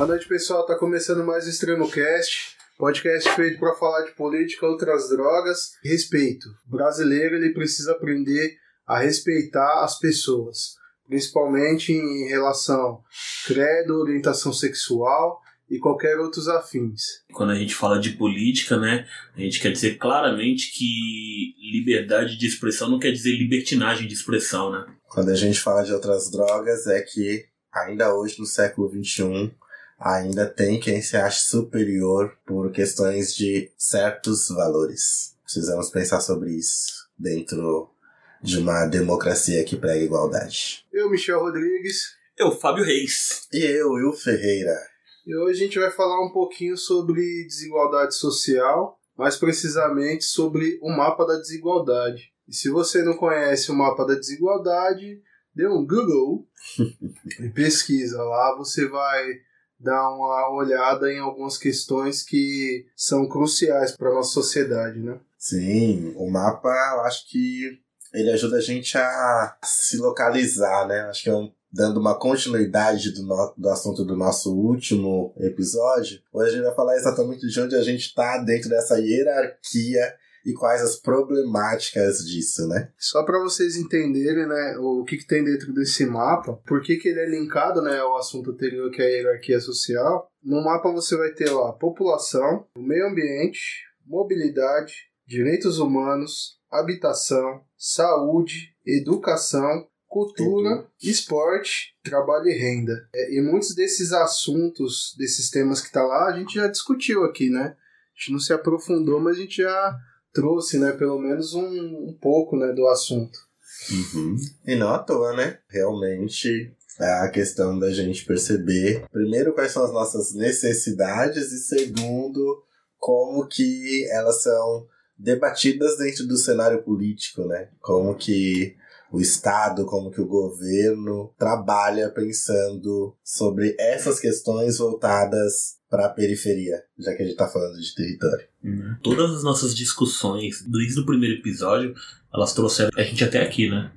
Boa noite, pessoal. Tá começando mais o Extremo Cast. Podcast feito para falar de política, outras drogas, respeito. O brasileiro ele precisa aprender a respeitar as pessoas, principalmente em relação credo, orientação sexual e qualquer outros afins. Quando a gente fala de política, né, a gente quer dizer claramente que liberdade de expressão não quer dizer libertinagem de expressão, né? Quando a gente fala de outras drogas, é que ainda hoje, no século XXI, ainda tem quem se ache superior por questões de certos valores. Precisamos pensar sobre isso dentro de uma democracia que prega igualdade. Eu, Michel Rodrigues. Eu, Fábio Reis. E eu, Will Ferreira. E hoje a gente vai falar um pouquinho sobre desigualdade social, mais precisamente sobre o mapa da desigualdade. E se você não conhece o mapa da desigualdade, dê um Google e pesquisa lá, você vai dar uma olhada em algumas questões que são cruciais para a nossa sociedade, né? Sim, o mapa eu acho que ele ajuda a gente a se localizar, né? Acho que é um, dando uma continuidade do, no, do assunto do nosso último episódio. Hoje a gente vai falar exatamente de onde a gente está dentro dessa hierarquia e quais as problemáticas disso, né? Só para vocês entenderem, né, o que, que tem dentro desse mapa, por que, que ele é linkado, né, ao assunto anterior que é a hierarquia social. No mapa você vai ter lá população, meio ambiente, mobilidade, direitos humanos, habitação, saúde, educação, cultura, esporte, trabalho e renda. É, e muitos desses assuntos, desses temas que tá lá, a gente já discutiu aqui, né? A gente não se aprofundou, mas a gente já trouxe, né, pelo menos um, um pouco, né, do assunto. Uhum. E não à toa, né? Realmente é a questão da gente perceber, primeiro, quais são as nossas necessidades e, segundo, como que elas são debatidas dentro do cenário político, né? Como que o Estado, como que o governo trabalha pensando sobre essas questões voltadas para a periferia, já que a gente está falando de território. Uhum. Todas as nossas discussões, desde o primeiro episódio, elas trouxeram a gente até aqui, né?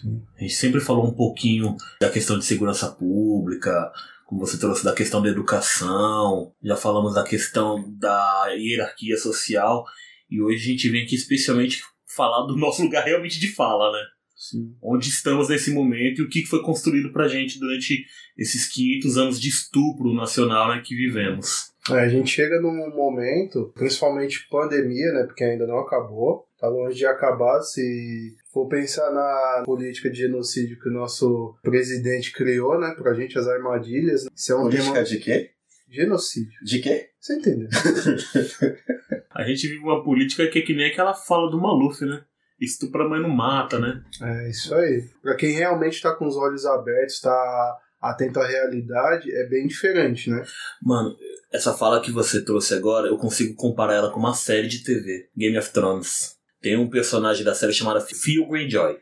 Sim. A gente sempre falou um pouquinho da questão de segurança pública, como você trouxe da questão da educação, já falamos da questão da hierarquia social, e hoje a gente vem aqui especialmente falar do nosso lugar realmente de fala, né? Sim. Onde estamos nesse momento e o que foi construído pra gente durante esses 500 anos de estupro nacional né, que vivemos. É, a gente chega num momento, principalmente pandemia, né, porque ainda não acabou, tá longe de acabar. Se for pensar na política de genocídio que o nosso presidente criou, né, pra gente, as armadilhas. Né, isso é um política tema... de quê? Genocídio. De quê? Você entendeu? a gente vive uma política que é que nem aquela fala do Maluf, né? Estupra, mas não mata, né? É isso aí. Pra quem realmente tá com os olhos abertos, tá atento à realidade, é bem diferente, né? Mano, essa fala que você trouxe agora, eu consigo comparar ela com uma série de TV, Game of Thrones. Tem um personagem da série chamado Phil Greyjoy.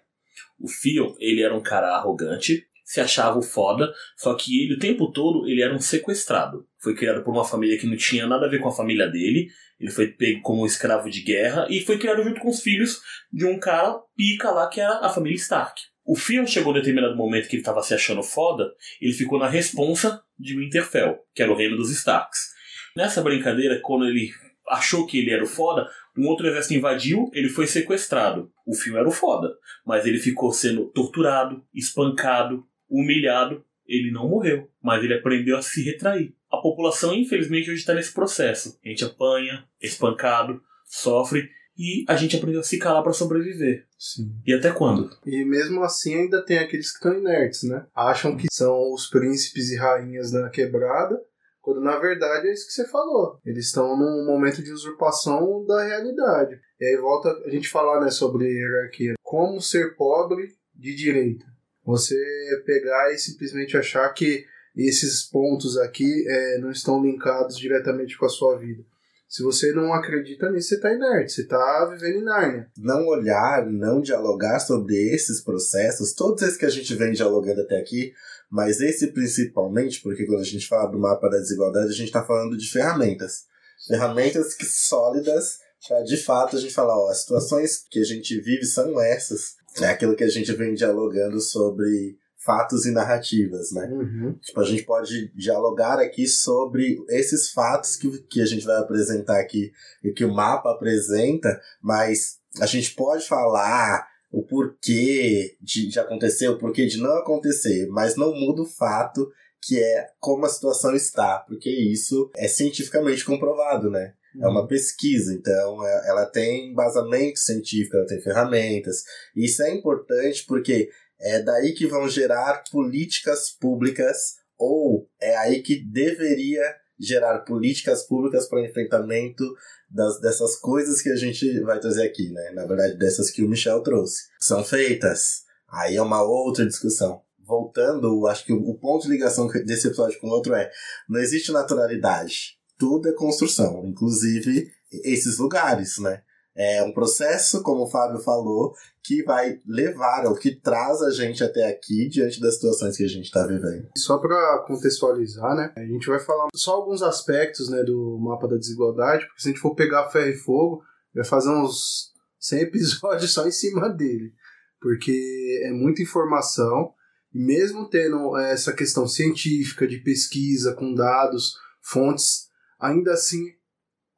O Phil, ele era um cara arrogante, se achava o foda, só que ele o tempo todo ele era um sequestrado. Foi criado por uma família que não tinha nada a ver com a família dele. Ele foi pego como escravo de guerra e foi criado junto com os filhos de um cara pica lá que era a família Stark. O Theon chegou a determinado momento que ele estava se achando foda, ele ficou na responsa de Winterfell, que era o reino dos Starks. Nessa brincadeira, quando ele achou que ele era o foda, um outro exército invadiu, ele foi sequestrado. O Theon era o foda, mas ele ficou sendo torturado, espancado, humilhado. Ele não morreu, mas ele aprendeu a se retrair. A população, infelizmente, hoje está nesse processo. A gente apanha, é espancado, sofre e a gente aprendeu a se calar para sobreviver. Sim. E até quando? E mesmo assim ainda tem aqueles que estão inertes, né? Acham que são os príncipes e rainhas da quebrada, quando na verdade é isso que você falou. Eles estão num momento de usurpação da realidade. E aí volta a gente falar, né, sobre hierarquia. Como ser pobre de direita. Você pegar e simplesmente achar que esses pontos aqui é, não estão linkados diretamente com a sua vida. Se você não acredita nisso, você está inerte, você está vivendo em Nárnia. Não olhar, não dialogar sobre esses processos, todos esses que a gente vem dialogando até aqui, mas esse principalmente, porque quando a gente fala do mapa da desigualdade, a gente está falando de ferramentas. Ferramentas que sólidas para de fato a gente falar, ó, as situações que a gente vive são essas. É aquilo que a gente vem dialogando sobre fatos e narrativas, né? Uhum. Tipo, a gente pode dialogar aqui sobre esses fatos que, que a gente vai apresentar aqui e que o mapa apresenta, mas a gente pode falar o porquê de, de acontecer, o porquê de não acontecer, mas não muda o fato que é como a situação está, porque isso é cientificamente comprovado, né? É uma pesquisa, então é- ela tem embasamento científico, ela tem ferramentas. Isso é importante porque é daí que vão gerar políticas públicas, ou é aí que deveria gerar políticas públicas para enfrentamento das, dessas coisas que a gente vai trazer aqui, né? Na verdade, dessas que o Michel trouxe. São feitas. Aí é uma outra discussão. Voltando, acho que o, o ponto de ligação desse episódio com o outro é: não existe naturalidade. Tudo é construção, inclusive esses lugares, né? É um processo, como o Fábio falou, que vai levar, ou que traz a gente até aqui diante das situações que a gente está vivendo. Só para contextualizar, né? A gente vai falar só alguns aspectos, né, do mapa da desigualdade, porque se a gente for pegar ferro e fogo, vai fazer uns 100 episódios só em cima dele, porque é muita informação e mesmo tendo essa questão científica de pesquisa com dados, fontes, ainda assim,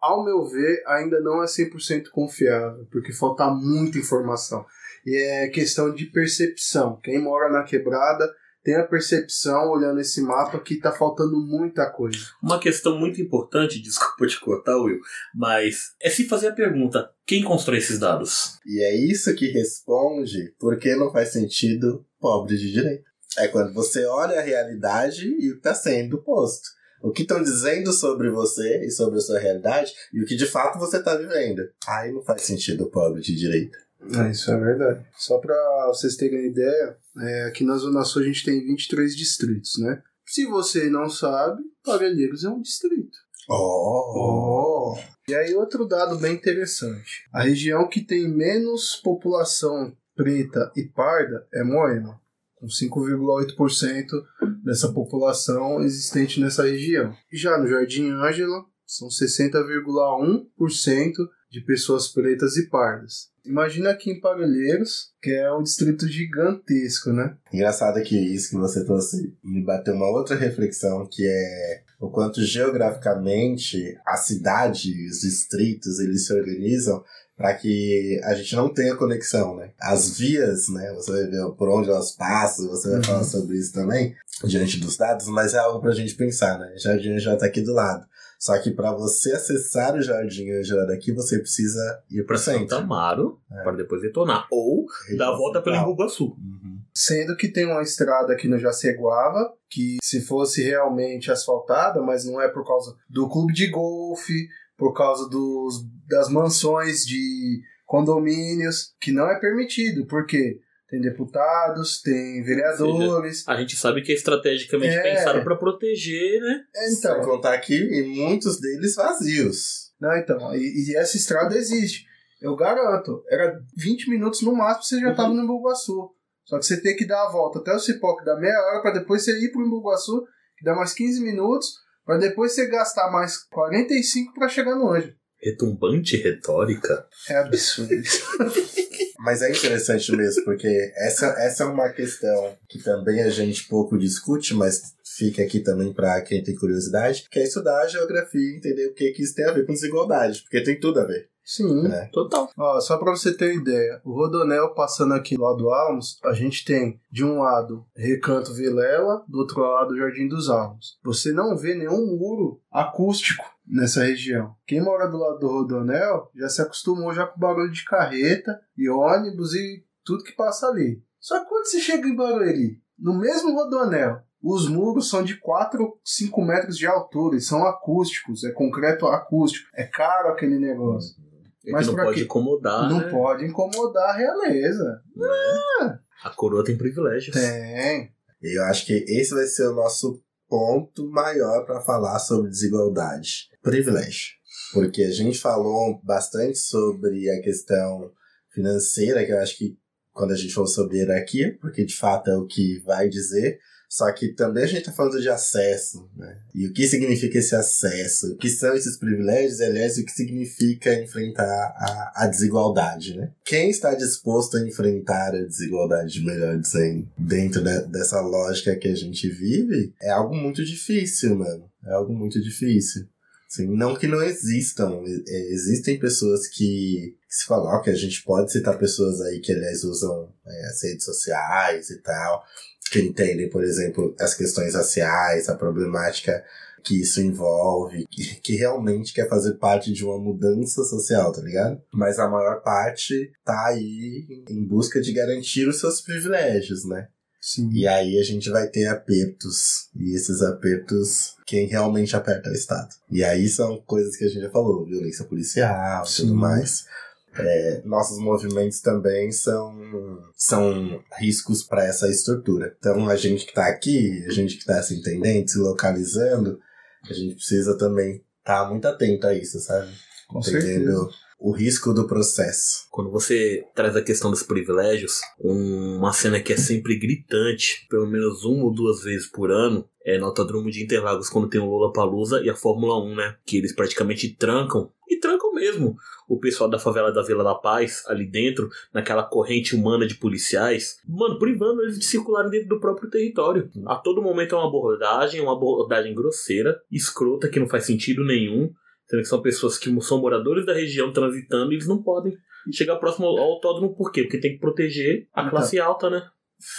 ao meu ver, ainda não é 100% confiável, porque falta muita informação. E é questão de percepção. Quem mora na quebrada tem a percepção, olhando esse mapa, que tá faltando muita coisa. Uma questão muito importante, desculpa te cortar, Will, mas é se fazer a pergunta: quem constrói esses dados? E é isso que responde por que não faz sentido pobre de direito. É quando você olha a realidade e o que está sendo posto. O que estão dizendo sobre você e sobre a sua realidade e o que de fato você está vivendo. Aí não faz sentido pobre de direito. É, isso é verdade. Só para vocês terem uma ideia, é, aqui na Zona Sul a gente tem 23 distritos, né? Se você não sabe, Parelheiros é um distrito. Oh! Oh. E aí outro dado bem interessante. A região que tem menos população preta e parda é Moema, com 5,8% dessa população existente nessa região. Já no Jardim Ângela, são 60,1% de pessoas pretas e pardas. Imagina aqui em Parelheiros, que é um distrito gigantesco, né? Engraçado que isso que você trouxe me bateu uma outra reflexão que é o quanto geograficamente a cidade os distritos eles se organizam para que a gente não tenha conexão, né? As vias, né? Você vai ver por onde elas passam, você vai Uhum. falar sobre isso também, diante dos dados, mas é algo pra gente pensar, né? Jardim já tá aqui do lado. Só que para você acessar o Jardim Angela daqui, você precisa ir Para Santo centro. Amaro, para depois retornar. Ou dar a volta pelo Embu-Guaçu. Uhum. Sendo que tem uma estrada aqui no Jaceguava, que se fosse realmente asfaltada, mas não é por causa do clube de golfe, por causa dos, das mansões de condomínios, que não é permitido, porque tem deputados, tem vereadores. A gente sabe que é estrategicamente É. pensado para proteger, né? É, Sem então, contar aqui, e muitos deles vazios. não, então e, e essa estrada existe. Eu garanto, era 20 minutos no máximo você já estava no Embu-Guaçu. Só que você tem que dar a volta até o Cipó, que dá meia hora, para depois você ir pro Embu-Guaçu, que dá mais 15 minutos, para depois você gastar mais 45 para chegar no Anjo. Retumbante retórica. É absurdo. Mas é interessante mesmo, porque essa, essa é uma questão que também a gente pouco discute, mas fica aqui também para quem tem curiosidade, que é estudar a geografia e entender o que, que isso tem a ver com desigualdade, porque tem tudo a ver. Sim. Né? Total. Ó, só para você ter uma ideia, o Rodonel passando aqui lá do Almos, a gente tem de um lado Recanto Vilela, do outro lado Jardim dos Almos. Você não vê nenhum muro acústico nessa região. Quem mora do lado do Rodonel já se acostumou já com o barulho de carreta e ônibus e tudo que passa ali. Só que quando você chega em Barueri, no mesmo Rodonel, os muros são de 4, 5 metros de altura, e são acústicos, é concreto acústico. É caro aquele negócio. É Mas que não pode quê? incomodar. não né? pode incomodar a realeza. A coroa tem privilégios. Tem. Eu acho que esse vai ser o nosso ponto maior para falar sobre desigualdade. Privilégio. Porque a gente falou bastante sobre a questão financeira, que eu acho que quando a gente falou sobre hierarquia, porque de fato é o que vai dizer, Só que também a gente está falando de acesso, né? E o que significa esse acesso? O que são esses privilégios? Aliás, o que significa enfrentar a, a desigualdade, né? Quem está disposto a enfrentar a desigualdade, melhor dizendo, dentro de, dessa lógica que a gente vive, é algo muito difícil, mano. É algo muito difícil. Assim, não que não existam, é, existem pessoas que se falam que a gente pode citar pessoas aí que, aliás, usam é, as redes sociais e tal, que entendem, por exemplo, as questões raciais, a problemática que isso envolve, que, que, realmente quer fazer parte de uma mudança social, tá ligado? Mas a maior parte tá aí em busca de garantir os seus privilégios, né? Sim. E aí a gente vai ter apertos. E esses apertos, quem realmente aperta é o Estado. E aí são coisas que a gente já falou, violência policial e tudo mais. É, nossos movimentos também são, são riscos para essa estrutura. Então, a gente que está aqui, a gente que está se entendendo, se localizando, a gente precisa também estar tá muito atento a isso, sabe? Com Entendendo certeza. o risco do processo. Quando você traz a questão dos privilégios, uma cena que é sempre gritante, pelo menos uma ou duas vezes por ano, é no Autodromo de Interlagos, quando tem o Lula Palusa e a Fórmula 1, né? Que eles praticamente trancam, e trancam mesmo, o pessoal da favela da Vila da Paz, ali dentro, naquela corrente humana de policiais, mano, privando eles de circularem dentro do próprio território. A todo momento é uma abordagem, uma abordagem grosseira, escrota, que não faz sentido nenhum, sendo que são pessoas que são moradores da região transitando e eles não podem chegar próximo ao autódromo, por quê? Porque tem que proteger a então, classe alta, né?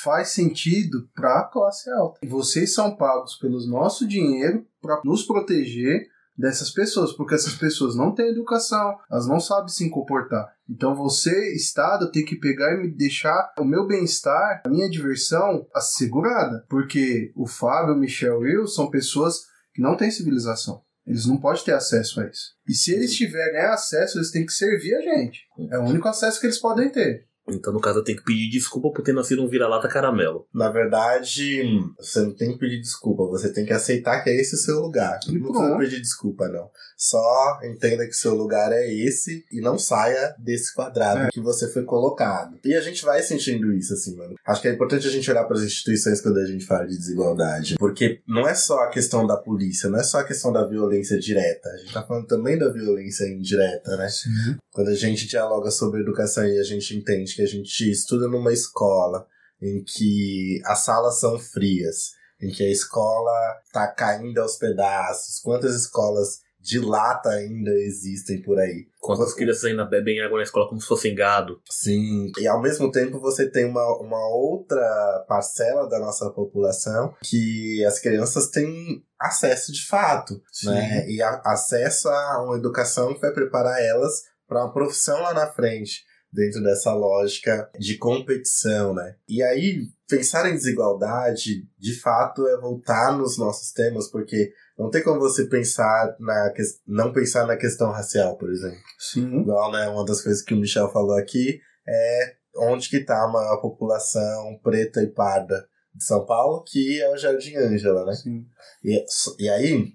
Faz sentido para a classe alta. Vocês são pagos pelo nosso dinheiro para nos proteger dessas pessoas, porque essas pessoas não têm educação, elas não sabem se comportar. Então você, Estado, tem que pegar e me deixar o meu bem-estar, a minha diversão assegurada, porque o Fábio, o Michel e eu são pessoas que não têm civilização. Eles não podem ter acesso a isso. E se eles tiverem acesso, eles têm que servir a gente. É o único acesso que eles podem ter. Então, no caso, eu tenho que pedir desculpa por ter nascido um vira-lata caramelo. Na verdade, você não tem que pedir desculpa, você tem que aceitar que é esse o seu lugar. E não precisa pedir desculpa, não. Só entenda que o seu lugar é esse e não saia desse quadrado é. que você foi colocado. E a gente vai sentindo isso, assim, mano. Acho que é importante a gente olhar para as instituições quando a gente fala de desigualdade. Porque não é só a questão da polícia, não é só a questão da violência direta. A gente tá falando também da violência indireta, né? Sim. Quando a gente dialoga sobre educação e a gente entende que a gente estuda numa escola em que as salas são frias, em que a escola está caindo aos pedaços, quantas escolas de lata ainda existem por aí. Quantas crianças ainda bebem água na escola como se fossem gado. Sim, e ao mesmo tempo você tem uma, uma outra parcela da nossa população que as crianças têm acesso de fato, Sim. né? E a, acesso a uma educação que vai preparar elas para uma profissão lá na frente dentro dessa lógica de competição, né? E aí, pensar em desigualdade, de fato, é voltar nos nossos temas, porque não tem como você pensar na não pensar na questão racial, por exemplo. Sim. Igual, né, uma das coisas que o Michel falou aqui é onde que tá a maior população preta e parda de São Paulo, que é o Jardim Ângela, né? Sim. E, e aí,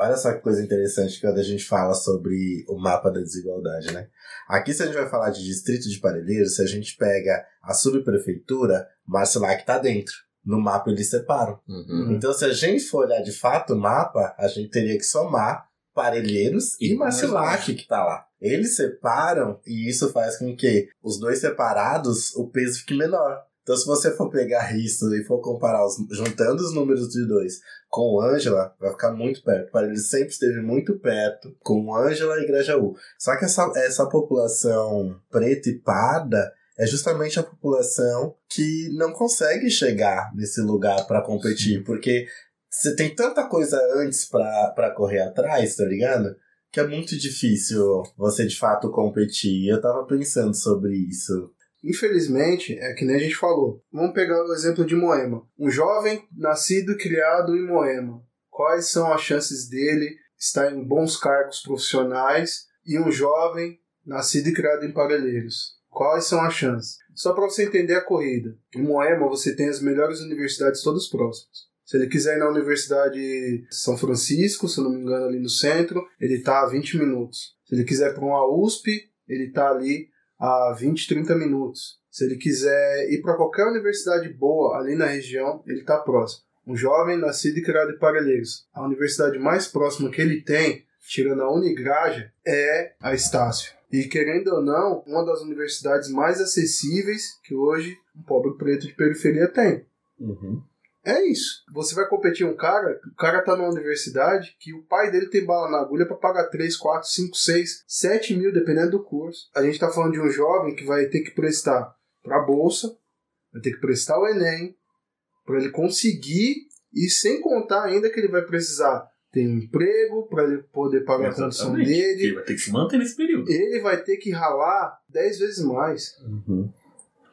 Olha só que coisa interessante quando a gente fala sobre o mapa da desigualdade, né? Aqui, se a gente vai falar de distrito de Parelheiros, se a gente pega a subprefeitura, Marcilac tá dentro. No mapa eles separam. Uhum. Então, se a gente for olhar de fato o mapa, a gente teria que somar Parelheiros e, e Marcilac que tá lá. Eles separam e isso faz com que os dois separados, o peso fique menor. Então, se você for pegar isso e for comparar, os, juntando os números de dois com Ângela, vai ficar muito perto. Para ele sempre esteve muito perto com Ângela e Grajaú. Só que essa, essa população preta e parda é justamente a população que não consegue chegar nesse lugar para competir, Sim. porque você tem tanta coisa antes para correr atrás, tá ligado? Que é muito difícil você de fato competir. Eu tava pensando sobre isso Infelizmente, é que nem a gente falou. Vamos pegar o exemplo de Moema. Um jovem nascido e criado em Moema. Quais são as chances dele estar em bons cargos profissionais e um jovem nascido e criado em Parelheiros? Quais são as chances? Só para você entender a corrida. Em Moema você tem as melhores universidades todas próximas. Se ele quiser ir na Universidade de São Francisco, se não me engano, ali no centro, ele está a 20 minutos. Se ele quiser para uma USP, ele está ali a 20, 30 minutos. Se ele quiser ir para qualquer universidade boa ali na região, ele está próximo. Um jovem nascido e criado em Parelheiros. A universidade mais próxima que ele tem, tirando a Unigraja, é a Estácio. E querendo ou não, uma das universidades mais acessíveis que hoje um pobre preto de periferia tem. Uhum. É isso. Você vai competir um cara, o cara tá numa universidade que o pai dele tem bala na agulha para pagar 3, 4, 5, 6, 7 mil, dependendo do curso. A gente tá falando de um jovem que vai ter que prestar pra bolsa, vai ter que prestar o Enem, para ele conseguir, e sem contar ainda que ele vai precisar ter um emprego para ele poder pagar a condição Exatamente. dele. Ele vai ter que se manter nesse período. Ele vai ter que ralar 10 vezes mais. Uhum.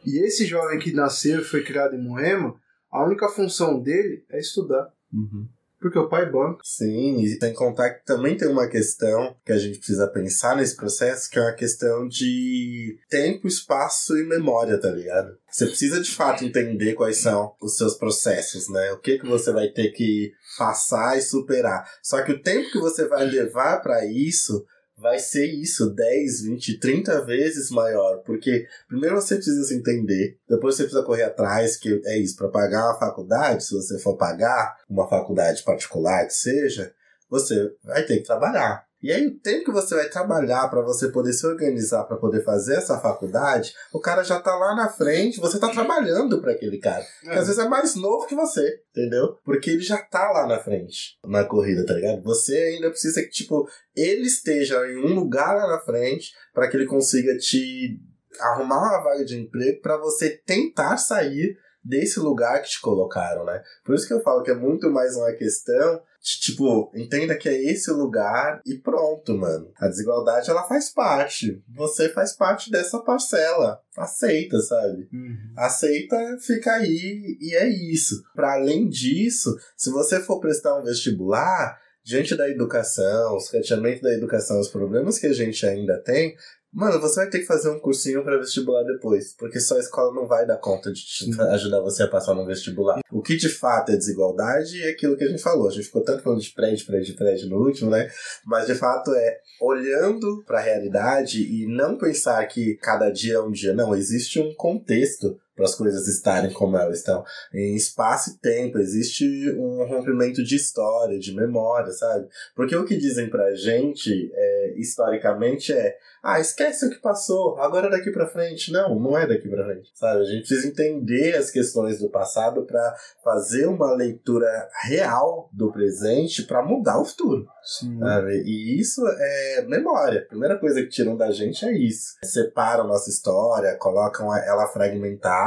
E esse jovem que nasceu e foi criado em Moema, a única função dele é estudar. Uhum. Porque o pai banca. Sim, e sem contar que também tem uma questão que a gente precisa pensar nesse processo, que é uma questão de tempo, espaço e memória, tá ligado? Você precisa de fato entender quais são os seus processos, né? O que que você vai ter que passar e superar. Só que o tempo que você vai levar para isso vai ser isso, 10, 20, 30 vezes maior. Porque primeiro você precisa se entender, depois você precisa correr atrás, que é isso, para pagar uma faculdade, se você for pagar uma faculdade particular que seja, você vai ter que trabalhar. E aí o tempo que você vai trabalhar para você poder se organizar para poder fazer essa faculdade, o cara já tá lá na frente, você tá trabalhando para aquele cara. Que às vezes é mais novo que você, entendeu? Porque ele já tá lá na frente, na corrida, tá ligado? Você ainda precisa que, tipo, ele esteja em um lugar lá na frente para que ele consiga te arrumar uma vaga de emprego para você tentar sair desse lugar que te colocaram, né? Por isso que eu falo que é muito mais uma questão tipo, entenda que é esse o lugar e pronto, mano. A desigualdade, ela faz parte. Você faz parte dessa parcela. Aceita, sabe? Aceita, fica aí e é isso. Para além disso, se você for prestar um vestibular, diante da educação, os questionamentos da educação, os problemas que a gente ainda tem, mano, você vai ter que fazer um cursinho para vestibular depois, porque só a escola não vai dar conta de te ajudar você a passar no vestibular. O que de fato é desigualdade é aquilo que a gente falou. A gente ficou tanto falando de prédio, prédio, prédio no último, né? Mas de fato é olhando para a realidade e não pensar que cada dia é um dia, não, existe um contexto para as coisas estarem como elas estão. Em espaço e tempo, existe um rompimento de história, de memória, sabe? Porque o que dizem pra gente, é, historicamente, é ah, esquece o que passou, agora é daqui pra frente. Não, não é daqui pra frente, sabe? A gente precisa entender as questões do passado para fazer uma leitura real do presente para mudar o futuro. Sim. Sabe? E isso é memória. A primeira coisa que tiram da gente é isso. Separam nossa história, colocam ela fragmentada,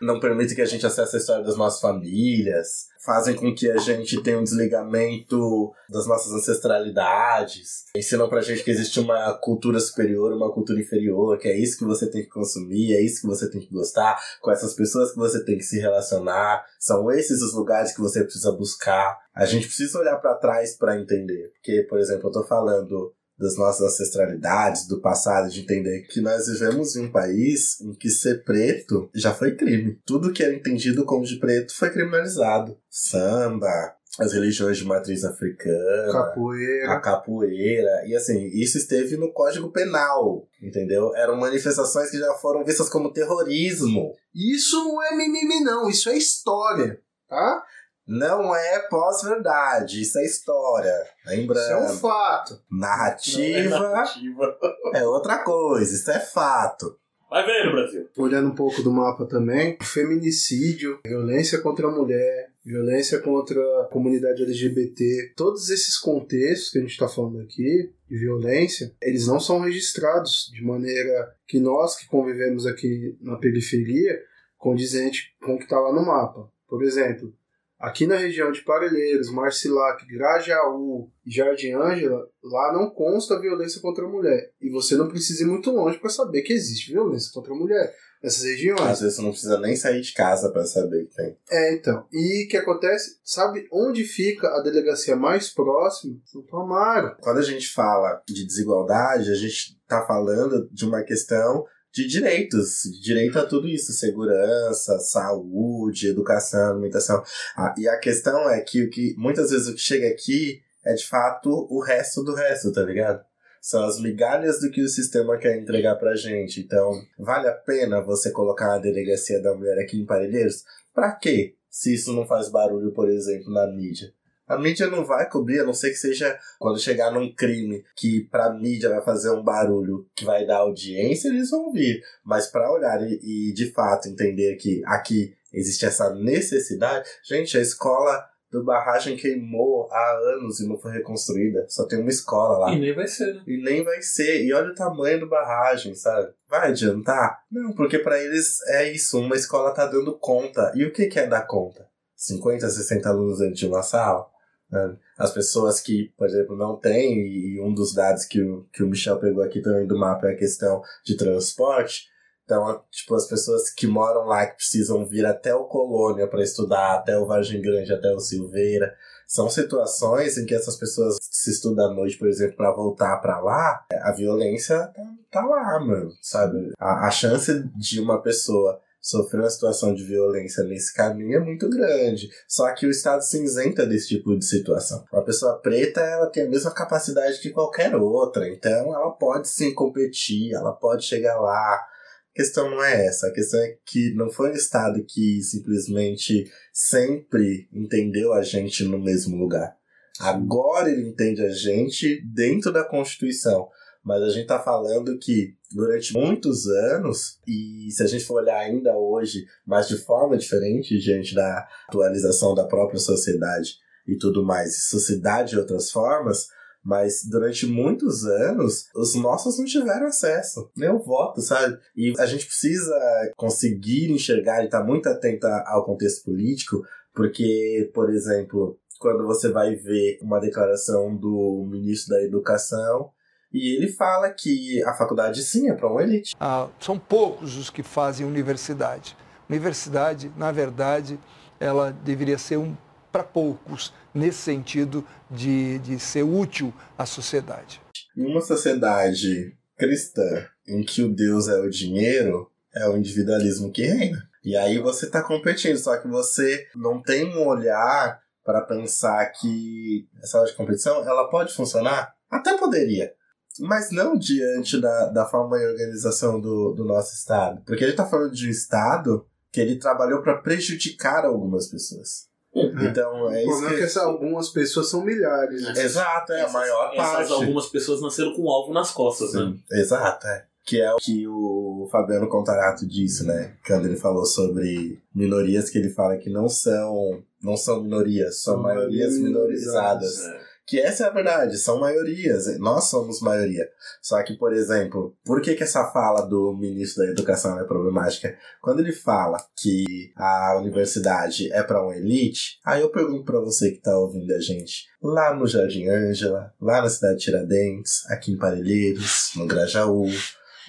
não permitem que a gente acesse a história das nossas famílias, fazem com que a gente tenha um desligamento das nossas ancestralidades, ensinam pra gente que existe uma cultura superior, uma cultura inferior, que é isso que você tem que consumir, é isso que você tem que gostar, com essas pessoas que você tem que se relacionar, são esses os lugares que você precisa buscar. A gente precisa olhar para trás para entender, porque, por exemplo, eu tô falando das nossas ancestralidades, do passado, de entender que nós vivemos em um país em que ser preto já foi crime. Tudo que era entendido como de preto foi criminalizado. Samba, as religiões de matriz africana, Capoeira. a capoeira. E assim, isso esteve no Código Penal, entendeu? Eram manifestações que já foram vistas como terrorismo. Isso não é mimimi, não. Isso é história. Tá? Não é pós-verdade, isso é história. Lembrando. Isso é um fato. Narrativa Narrativa. é outra coisa, isso é fato. Vai vendo, Brasil. Olhando um pouco do mapa também, feminicídio, violência contra a mulher, violência contra a comunidade LGBT, todos esses contextos que a gente está falando aqui de violência, eles não são registrados de maneira que nós que convivemos aqui na periferia condizente com o que está lá no mapa. Por exemplo, aqui na região de Parelheiros, Marcilac, Grajaú e Jardim Ângela, lá não consta violência contra a mulher. E você não precisa ir muito longe para saber que existe violência contra a mulher nessas regiões. Às vezes você não precisa nem sair de casa para saber que tem. É, então. E o que acontece? Sabe onde fica a delegacia mais próxima? Santo Amaro. Quando a gente fala de desigualdade, a gente tá falando de uma questão de direitos, de direito a tudo isso, segurança, saúde, educação, alimentação. Ah, e a questão é que o que muitas vezes o que chega aqui é de fato o resto do resto, tá ligado? São as migalhas do que o sistema quer entregar pra gente. Então, vale a pena você colocar a delegacia da mulher aqui em Parelheiros? Pra quê? se isso não faz barulho, por exemplo, na mídia? A mídia não vai cobrir, a não ser que seja quando chegar num crime que pra mídia vai fazer um barulho que vai dar audiência, eles vão vir. Mas para olhar e, e, de fato entender que aqui existe essa necessidade, gente, a escola do barragem queimou há anos e não foi reconstruída. Só tem uma escola lá. E nem vai ser, né? E nem vai ser. E olha o tamanho do barragem, sabe? Vai adiantar? Não, porque para eles é isso. Uma escola tá dando conta. E o que, que é dar conta? 50, 60 alunos dentro de uma sala? Né? As pessoas que, por exemplo, não têm, e um dos dados que o, que o Michel pegou aqui também do mapa é a questão de transporte. Então, tipo, as pessoas que moram lá, que precisam vir até o Colônia para estudar, até o Vargem Grande, até o Silveira, são situações em que essas pessoas se estudam à noite, por exemplo, para voltar para lá, a violência tá, tá lá, mano, sabe? A, a chance de uma pessoa sofrer uma situação de violência nesse caminho é muito grande. Só que o Estado se isenta desse tipo de situação. Uma pessoa preta, ela tem a mesma capacidade que qualquer outra, então ela pode sim competir, ela pode chegar lá. A questão não é essa, a questão é que não foi o Estado que simplesmente sempre entendeu a gente no mesmo lugar. Agora ele entende a gente dentro da Constituição. Mas a gente está falando que durante muitos anos, e se a gente for olhar ainda hoje, mas de forma diferente, diante da atualização da própria sociedade e tudo mais, sociedade de outras formas, mas durante muitos anos os nossos não tiveram acesso, nem o voto, sabe? E a gente precisa conseguir enxergar e estar tá muito atento ao contexto político, porque, por exemplo, quando você vai ver uma declaração do ministro da Educação, e ele fala que a faculdade, sim, é para uma elite. Ah, são poucos os que fazem universidade. Universidade, na verdade, ela deveria ser um para poucos, nesse sentido de, de ser útil à sociedade. Em uma sociedade cristã em que o Deus é o dinheiro, é o individualismo que reina. E aí você está competindo, só que você não tem um olhar para pensar que essa hora de competição ela pode funcionar? Até poderia. Mas não diante da, da forma e organização do, do nosso Estado. Porque a gente está falando de um Estado que ele trabalhou para prejudicar algumas pessoas. Uhum. Então, é isso. que... que essas algumas pessoas são milhares. Né? Exato, é essas, a maior parte. Essas algumas pessoas nasceram com um alvo nas costas, né? Sim, né? Exato, é. Que é o que o Fabiano Contarato disse, né? Quando ele falou sobre minorias, que ele fala que não são, não são minorias, são, são maiorias minorizadas. minorizadas. É que essa é a verdade, são maiorias, nós somos maioria. Só que, por exemplo, por que, que essa fala do ministro da Educação é problemática? Quando ele fala que a universidade é para uma elite, aí eu pergunto para você que está ouvindo a gente, lá no Jardim Ângela, lá na cidade de Tiradentes, aqui em Parelheiros, no Grajaú,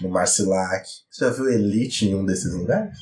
no Marcilac, você já viu elite em um desses lugares?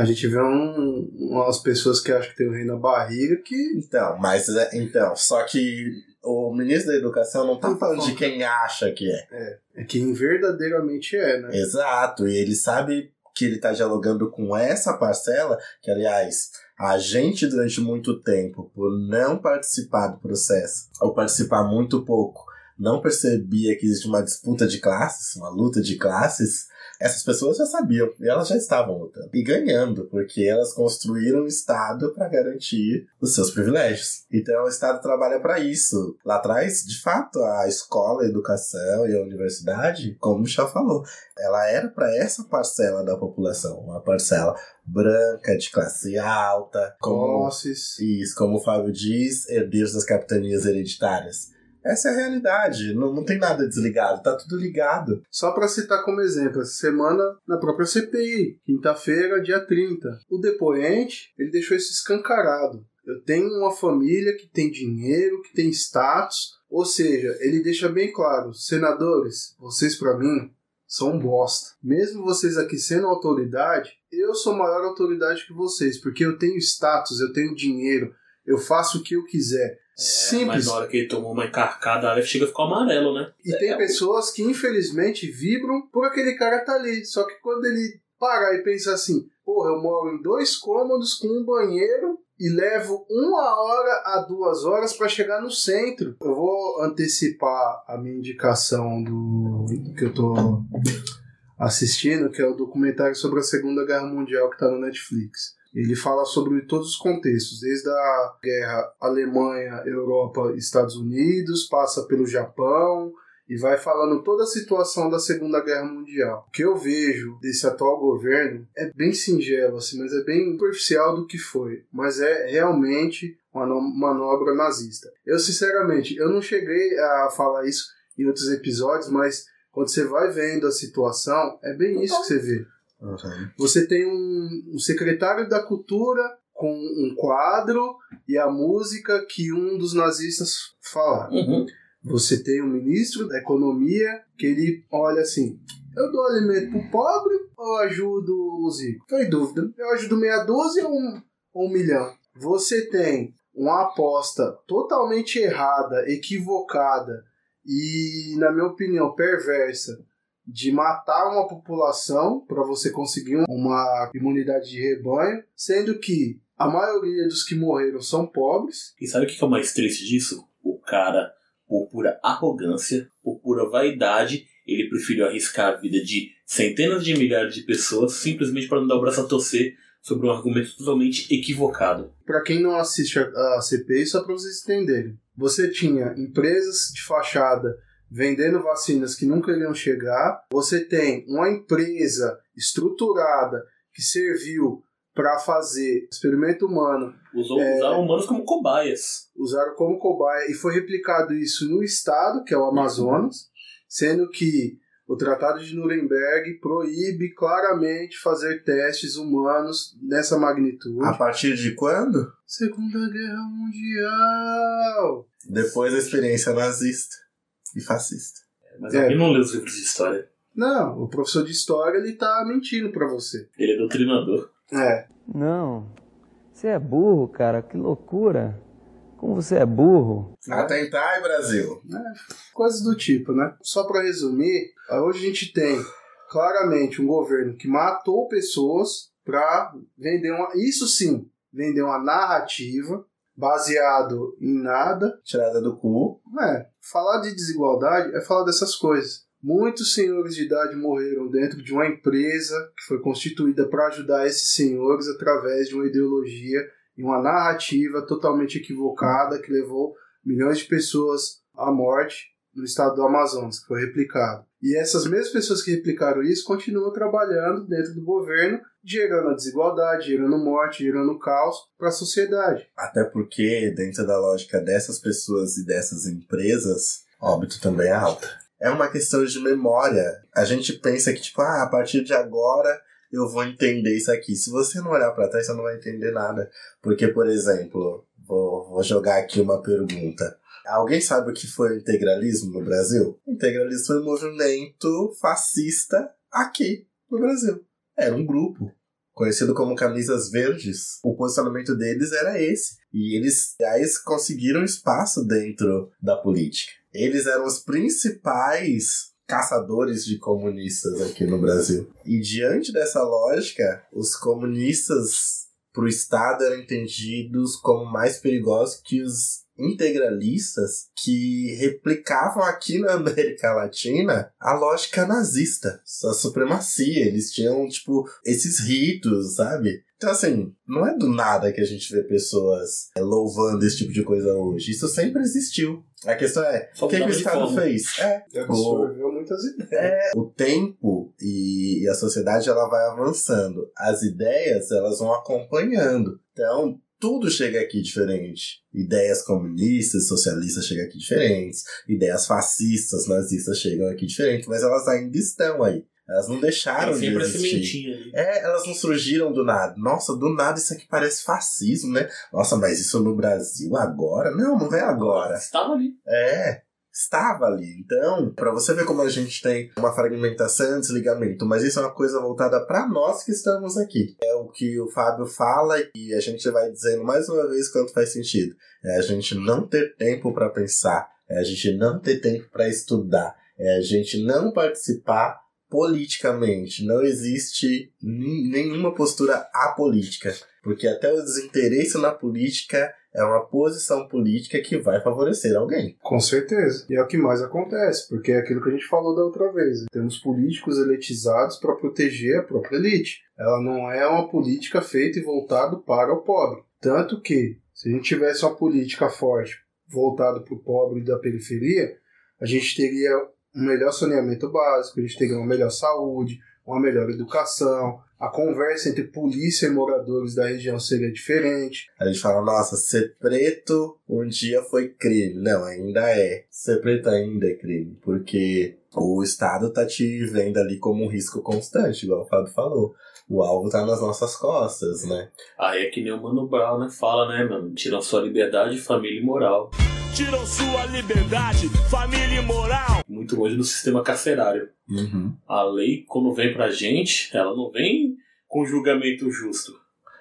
A gente vê um, umas pessoas que acham que tem o rei na barriga que. Então, mas é, então, só que o ministro da Educação não tá falando de quem acha que é. É, é quem verdadeiramente é, né? Exato, e ele sabe que ele tá dialogando com essa parcela, que aliás, a gente durante muito tempo, por não participar do processo, ou participar muito pouco, não percebia que existe uma disputa de classes, uma luta de classes, essas pessoas já sabiam e elas já estavam lutando e ganhando, porque elas construíram o Estado para garantir os seus privilégios. Então o Estado trabalha para isso. Lá atrás, de fato, a escola, a educação e a universidade, como o Michel falou, ela era para essa parcela da população, uma parcela branca, de classe alta, como, isso, como o Fábio diz, herdeiros das capitanias hereditárias. Essa é a realidade. Não, não tem nada desligado, tá tudo ligado. Só para citar como exemplo, essa semana na própria CPI, quinta-feira, dia 30, o depoente ele deixou isso escancarado. Eu tenho uma família que tem dinheiro, que tem status, ou seja, ele deixa bem claro, senadores, vocês para mim são bosta. Mesmo vocês aqui sendo autoridade, eu sou maior autoridade que vocês, porque eu tenho status, eu tenho dinheiro, eu faço o que eu quiser. É, Simples. Mas na hora que ele tomou uma encarcada, a chega a ficar amarelo, né? E tem é. pessoas que infelizmente vibram por aquele cara estar tá ali. Só que quando ele parar e pensar assim, porra, eu moro em dois cômodos com um banheiro e levo uma hora a duas horas para chegar no centro. Eu vou antecipar a minha indicação do que eu tô assistindo, que é o documentário sobre a Segunda Guerra Mundial que tá no Netflix. Ele fala sobre todos os contextos, desde a guerra Alemanha, Europa, Estados Unidos, passa pelo Japão, e vai falando toda a situação da Segunda Guerra Mundial. O que eu vejo desse atual governo é bem singelo, assim, mas é bem superficial do que foi. Mas é realmente uma manobra nazista. Eu, sinceramente, eu não cheguei a falar isso em outros episódios, mas quando você vai vendo a situação, é bem isso que você vê. Uhum. Você tem um, um secretário da cultura com um quadro e a música que um dos nazistas fala. Uhum. Você tem um ministro da economia que ele olha assim: eu dou alimento pro pobre ou ajudo os ricos? Tô em dúvida. Eu ajudo meia dúzia ou um, ou um milhão? Você tem uma aposta totalmente errada, equivocada e, na minha opinião, perversa de matar uma população para você conseguir uma imunidade de rebanho, sendo que a maioria dos que morreram são pobres. E sabe o que é o mais triste disso? O cara por pura arrogância, por pura vaidade, ele preferiu arriscar a vida de centenas de milhares de pessoas simplesmente para não dar o braço a torcer sobre um argumento totalmente equivocado. Para quem não assiste a CPI, só para vocês entenderem, você tinha empresas de fachada vendendo vacinas que nunca iriam chegar, você tem uma empresa estruturada que serviu para fazer experimento humano. Usou, é, usaram humanos como cobaias. Usaram como cobaia e foi replicado isso no estado, que é o Amazonas, sendo que o Tratado de Nuremberg proíbe claramente fazer testes humanos nessa magnitude. A partir de quando? Segunda Guerra Mundial. Depois da experiência nazista e fascista. É, mas é. alguém não leu os livros de história. Não, o professor de história ele tá mentindo para você. Ele é doutrinador. É. Não. Você é burro, cara. Que loucura. Como você é burro. Atentai, Brasil. É, coisas do tipo, né? Só para resumir, hoje a gente tem claramente um governo que matou pessoas para vender uma. Isso sim, vender uma narrativa baseado em nada. Tirada do cu. É. Falar de desigualdade é falar dessas coisas. Muitos senhores de idade morreram dentro de uma empresa que foi constituída para ajudar esses senhores através de uma ideologia e uma narrativa totalmente equivocada que levou milhões de pessoas à morte no estado do Amazonas, que foi replicado. E essas mesmas pessoas que replicaram isso continuam trabalhando dentro do governo, gerando a desigualdade, gerando morte, gerando caos para a sociedade. Até porque, dentro da lógica dessas pessoas e dessas empresas, óbito também é alta é uma questão de memória. A gente pensa que, tipo, ah, a partir de agora eu vou entender isso aqui. Se você não olhar para trás, você não vai entender nada. Porque, por exemplo, vou, vou jogar aqui uma pergunta. Alguém sabe o que foi o integralismo no Brasil? O integralismo foi um movimento fascista aqui no Brasil. Era um grupo conhecido como Camisas Verdes. O posicionamento deles era esse. E eles aí conseguiram espaço dentro da política. Eles eram os principais caçadores de comunistas aqui no Brasil. E diante dessa lógica, os comunistas para o Estado eram entendidos como mais perigosos que os integralistas que replicavam aqui na América Latina a lógica nazista, a supremacia. Eles tinham, tipo, esses ritos, sabe? Então, assim, não é do nada que a gente vê pessoas é, louvando esse tipo de coisa hoje. Isso sempre existiu. A questão é, o que, que o Estado fez? É, absorveu muitas ideias. É, o tempo e a sociedade ela vai avançando. As ideias, elas vão acompanhando. Então, tudo chega aqui diferente. Ideias comunistas, socialistas chegam aqui diferentes. Ideias fascistas, nazistas chegam aqui diferentes. Mas elas ainda estão aí. Elas não deixaram de existir. É, elas não surgiram do nada. Nossa, do nada isso aqui parece fascismo, né? Nossa, mas isso no Brasil agora? Não, não é agora. Estava ali. É, estava ali. Então, para você ver como a gente tem uma fragmentação, desligamento, mas isso é uma coisa voltada para nós que estamos aqui. É o que o Fábio fala e a gente vai dizendo mais uma vez quanto faz sentido. É a gente não ter tempo para pensar, é a gente não ter tempo para estudar, é a gente não participar politicamente. Não existe nenhuma postura apolítica. Porque até o desinteresse na política é uma posição política que vai favorecer alguém. Com certeza. E é o que mais acontece, porque é aquilo que a gente falou da outra vez. Temos políticos elitizados para proteger a própria elite. Ela não é uma política feita e voltada para o pobre. Tanto que, se a gente tivesse uma política forte voltada para o pobre da periferia, a gente teria um melhor saneamento básico, a gente teria uma melhor saúde, uma melhor educação, a conversa entre polícia e moradores da região seria diferente. A gente fala, nossa, ser preto um dia foi crime. Não, ainda é. Ser preto ainda é crime, porque o Estado tá te vendo ali como um risco constante, igual o Fábio falou. O alvo tá nas nossas costas, né? Aí é que nem o Mano Brown, né? Fala, né, mano? Tiram sua liberdade, família e moral. Tiram sua liberdade, família e moral. Muito longe do sistema carcerário. Uhum. A lei, quando vem pra gente, ela não vem com julgamento justo.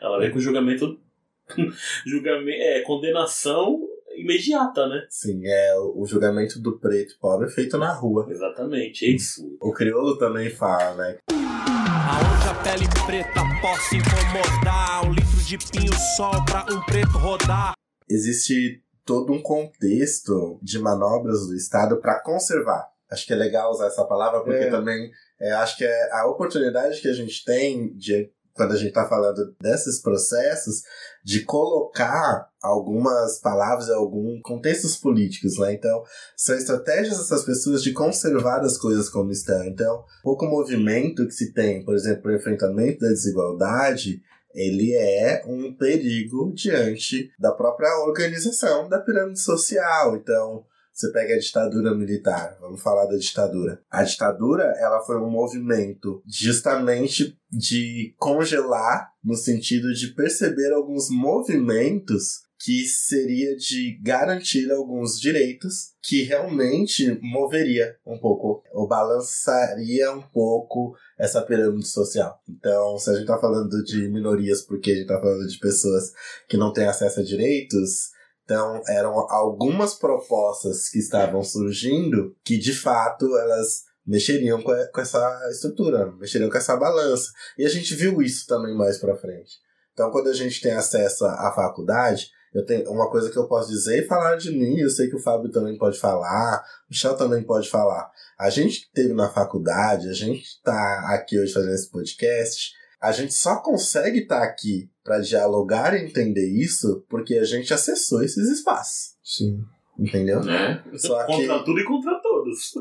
Ela vem com julgamento. julgamento é, condenação imediata, né? Sim, é o julgamento do preto pobre feito na rua. Exatamente, é isso. O crioulo também fala, né? Aonde a pele preta possa incomodar. Um litro de pinho sol pra um preto rodar. Existe todo um contexto de manobras do Estado para conservar. Acho que é legal usar essa palavra porque É. também é, acho que é a oportunidade que a gente tem de quando a gente está falando desses processos de colocar algumas palavras alguns contextos políticos, né? Então, são estratégias dessas pessoas de conservar as coisas como estão. Então, pouco movimento que se tem, por exemplo, o enfrentamento da desigualdade, ele é um perigo diante da própria organização da pirâmide social. Então, você pega a ditadura militar, vamos falar da ditadura. A ditadura, ela foi um movimento justamente de congelar, no sentido de perceber alguns movimentos que seria de garantir alguns direitos que realmente moveria um pouco, ou balançaria um pouco essa pirâmide social. Então, se a gente tá falando de minorias porque a gente tá falando de pessoas que não têm acesso a direitos, então eram algumas propostas que estavam surgindo que de fato elas mexeriam com, com essa estrutura, mexeriam com essa balança. E a gente viu isso também mais pra frente. Então, quando a gente tem acesso à faculdade, eu tenho uma coisa que eu posso dizer e falar de mim, eu sei que o Fábio também pode falar, o Michel também pode falar. A gente que teve na faculdade, a gente tá aqui hoje fazendo esse podcast, a gente só consegue estar aqui para dialogar e entender isso porque a gente acessou esses espaços. Sim. Entendeu? Né? Só que- Contra tudo e contra todos.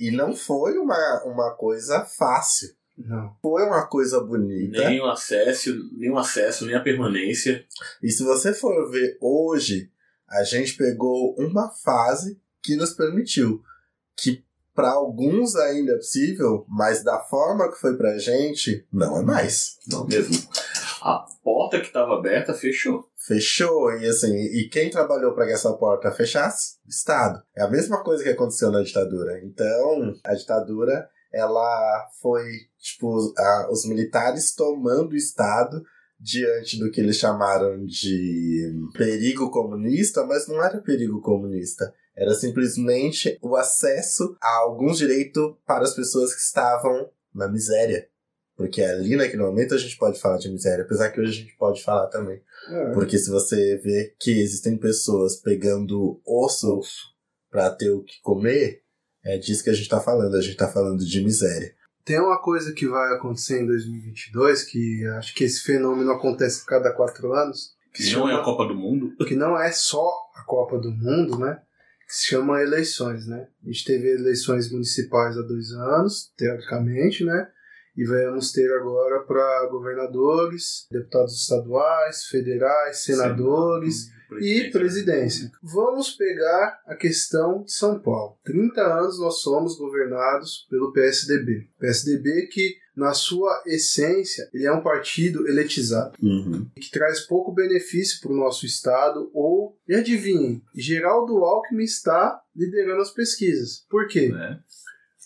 E não foi uma, uma coisa fácil. Não. Foi uma coisa bonita. Nem o acesso, nem o acesso, nem a permanência. E se você for ver hoje, a gente pegou uma fase que nos permitiu. Que para alguns ainda é possível, mas da forma que foi pra gente, não é mais. Não mesmo. A porta que estava aberta fechou. Fechou, e assim, e quem trabalhou para que essa porta fechasse? O Estado. É a mesma coisa que aconteceu na ditadura. Então, a ditadura, ela foi, tipo, a- os militares tomando o Estado diante do que eles chamaram de perigo comunista, mas não era perigo comunista. Era simplesmente o acesso a alguns direitos para as pessoas que estavam na miséria. Porque ali naquele momento a gente pode falar de miséria, apesar que hoje a gente pode falar também. É. Porque se você vê que existem pessoas pegando osso pra ter o que comer, é disso que a gente tá falando. A gente tá falando de miséria. Tem uma coisa que vai acontecer em 2022, que acho que esse fenômeno acontece a cada quatro anos, que não é chama- a Copa do Mundo. que não é só a Copa do Mundo, né? Que se chama eleições, né? A gente teve eleições municipais há dois anos, teoricamente, né? E vamos ter agora para governadores, deputados estaduais, federais, senadores e presidência. Vamos pegar a questão de São Paulo. 30 anos nós somos governados pelo PSDB. PSDB que, na sua essência, ele é um partido elitizado que traz pouco benefício para o nosso estado, ou, e adivinhem, Geraldo Alckmin está liderando as pesquisas. Por quê? Né?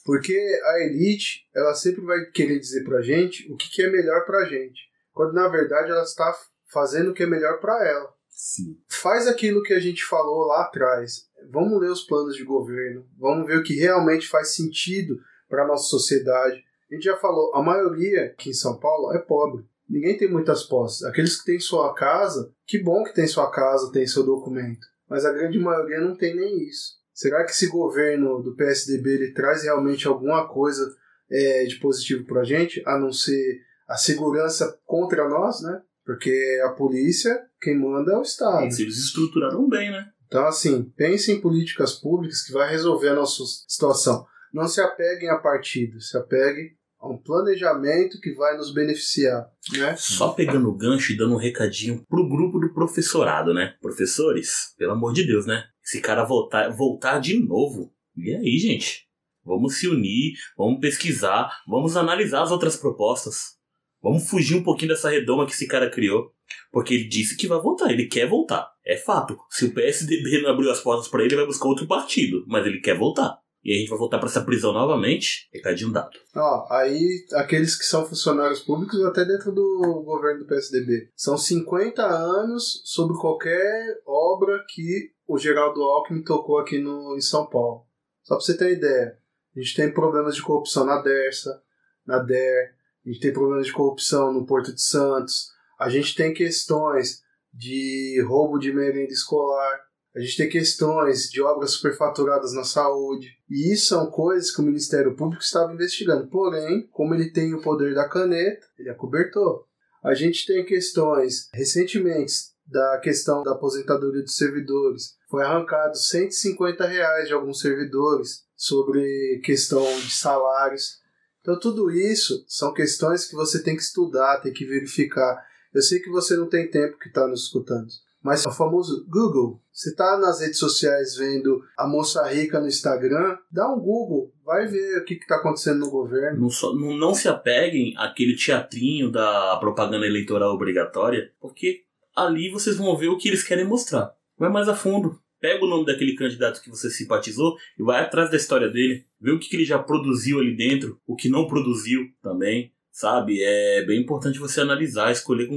Porque a elite, ela sempre vai querer dizer pra gente o que, que é melhor pra gente, quando na verdade ela está fazendo o que é melhor pra ela. Sim. Faz aquilo que a gente falou lá atrás. Vamos ler os planos de governo, vamos ver o que realmente faz sentido para nossa sociedade. A gente já falou, a maioria aqui em São Paulo é pobre. ninguém tem muitas posses. Aqueles que têm sua casa, que bom que tem sua casa, tem seu documento. Mas a grande maioria não tem nem isso. Será que esse governo do PSDB ele traz realmente alguma coisa é, de positivo para a gente, a não ser a segurança contra nós, né? Porque a polícia, quem manda é o Estado. Eles estruturaram bem, né? Então, assim, pense em políticas públicas que vai resolver a nossa situação. Não se apeguem a partidos, se apeguem a um planejamento que vai nos beneficiar, né? Só pegando o gancho e dando um recadinho pro grupo do professorado, né? Professores, pelo amor de Deus, né? Esse cara voltar, voltar de novo. E aí, gente? Vamos se unir, vamos pesquisar, vamos analisar as outras propostas. Vamos fugir um pouquinho dessa redoma que esse cara criou. Porque ele disse que vai voltar, ele quer voltar. É fato. Se o PSDB não abriu as portas para ele, ele vai buscar outro partido. Mas ele quer voltar. E a gente vai voltar para essa prisão novamente. Recadinho dado. Ó, aí aqueles que são funcionários públicos, até dentro do governo do PSDB, são 50 anos sobre qualquer obra que o Geraldo Alckmin tocou aqui no, em São Paulo. Só para você ter ideia, a gente tem problemas de corrupção na DERSA, na DER, a gente tem problemas de corrupção no Porto de Santos, a gente tem questões de roubo de merenda escolar, a gente tem questões de obras superfaturadas na saúde, e isso são coisas que o Ministério Público estava investigando. Porém, como ele tem o poder da caneta, ele acobertou. A gente tem questões recentemente da questão da aposentadoria dos servidores. Foi arrancado 150 reais de alguns servidores sobre questão de salários. Então, tudo isso são questões que você tem que estudar, tem que verificar. Eu sei que você não tem tempo que está nos escutando, mas o famoso Google. Você está nas redes sociais vendo a moça rica no Instagram, dá um Google, vai ver o que está acontecendo no governo. Não, só, não, não se apeguem àquele teatrinho da propaganda eleitoral obrigatória, porque ali vocês vão ver o que eles querem mostrar. Vai mais a fundo. Pega o nome daquele candidato que você simpatizou e vai atrás da história dele. Vê o que, que ele já produziu ali dentro, o que não produziu também. Sabe? É bem importante você analisar, escolher com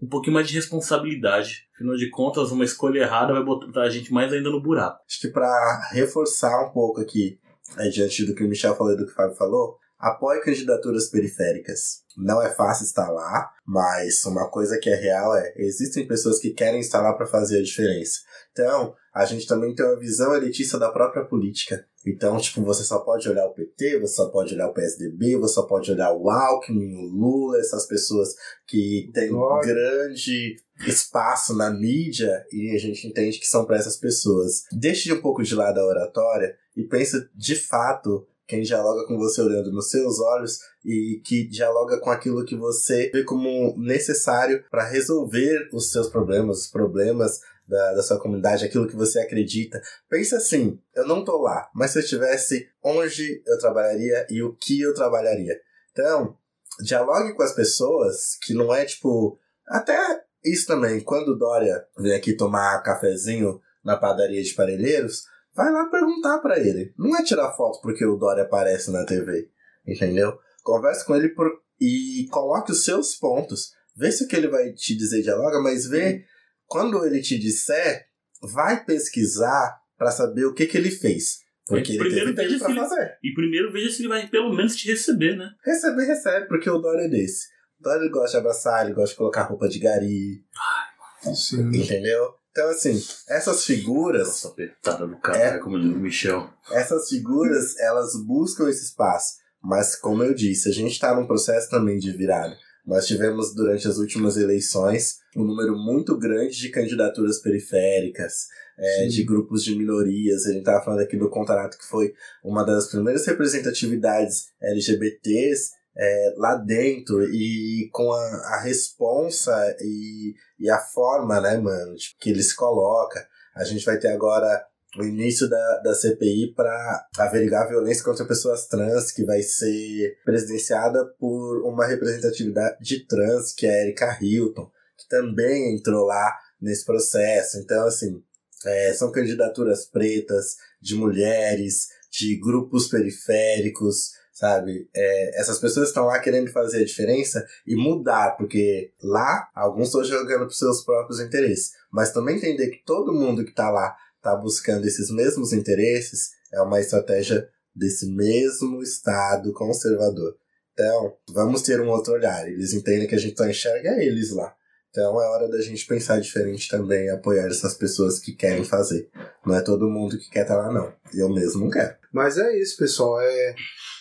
um pouquinho mais de responsabilidade. Afinal de contas, uma escolha errada vai botar a gente mais ainda no buraco. Acho que para reforçar um pouco aqui, é, diante do que o Michel falou e do que o Fábio falou, apoie candidaturas periféricas. Não é fácil estar lá, mas uma coisa que é real é: existem pessoas que querem estar lá para fazer a diferença. Então, a gente também tem uma visão elitista da própria política. Então, tipo, você só pode olhar o PT, você só pode olhar o PSDB, você só pode olhar o Alckmin, o Lula, essas pessoas que têm um grande espaço na mídia e a gente entende que são para essas pessoas. Deixe um pouco de lado a oratória e pense de fato quem dialoga com você olhando nos seus olhos e que dialoga com aquilo que você vê como necessário para resolver os seus problemas, os problemas da, da sua comunidade, aquilo que você acredita. Pensa assim, eu não tô lá, mas se eu estivesse onde eu trabalharia e o que eu trabalharia. Então, dialogue com as pessoas, que não é tipo. Até isso também, quando Dória vem aqui tomar cafezinho na padaria de Parelheiros, vai lá perguntar para ele. Não é tirar foto porque o Dória aparece na TV, entendeu? Converse com ele por... e coloque os seus pontos. Vê se o que ele vai te dizer dialoga, mas vê quando ele te disser, vai pesquisar para saber o que, que ele fez. Porque e ele primeiro teve tempo pra se fazer. ele, E primeiro veja se ele vai pelo menos te receber, né? Receber, recebe, porque o Dória é desse. O Dória ele gosta de abraçar, ele gosta de colocar roupa de gari, Sim. entendeu? Então, assim, essas figuras, Nossa, apertada do cara, como diz o Michel. essas figuras, elas buscam esse espaço. Mas, como eu disse, a gente está num processo também de virada. Nós tivemos, durante as últimas eleições, um número muito grande de candidaturas periféricas, é, de grupos de minorias. A gente estava falando aqui do Contrato, que foi uma das primeiras representatividades LGBTs é, lá dentro e com a, a responsa e, e a forma, né, mano, tipo, que ele se coloca. A gente vai ter agora o início da, da CPI para averiguar a violência contra pessoas trans, que vai ser presidenciada por uma representatividade de trans, que é a Erika Hilton, que também entrou lá nesse processo. Então, assim, é, são candidaturas pretas, de mulheres, de grupos periféricos, sabe? É, essas pessoas estão lá querendo fazer a diferença e mudar, porque lá alguns estão jogando para seus próprios interesses, mas também entender que todo mundo que está lá está buscando esses mesmos interesses é uma estratégia desse mesmo Estado conservador. Então, vamos ter um outro olhar. Eles entendem que a gente só enxerga eles lá. Então é hora da gente pensar diferente também e apoiar essas pessoas que querem fazer. Não é todo mundo que quer estar lá, não. Eu mesmo não quero. Mas é isso, pessoal. É,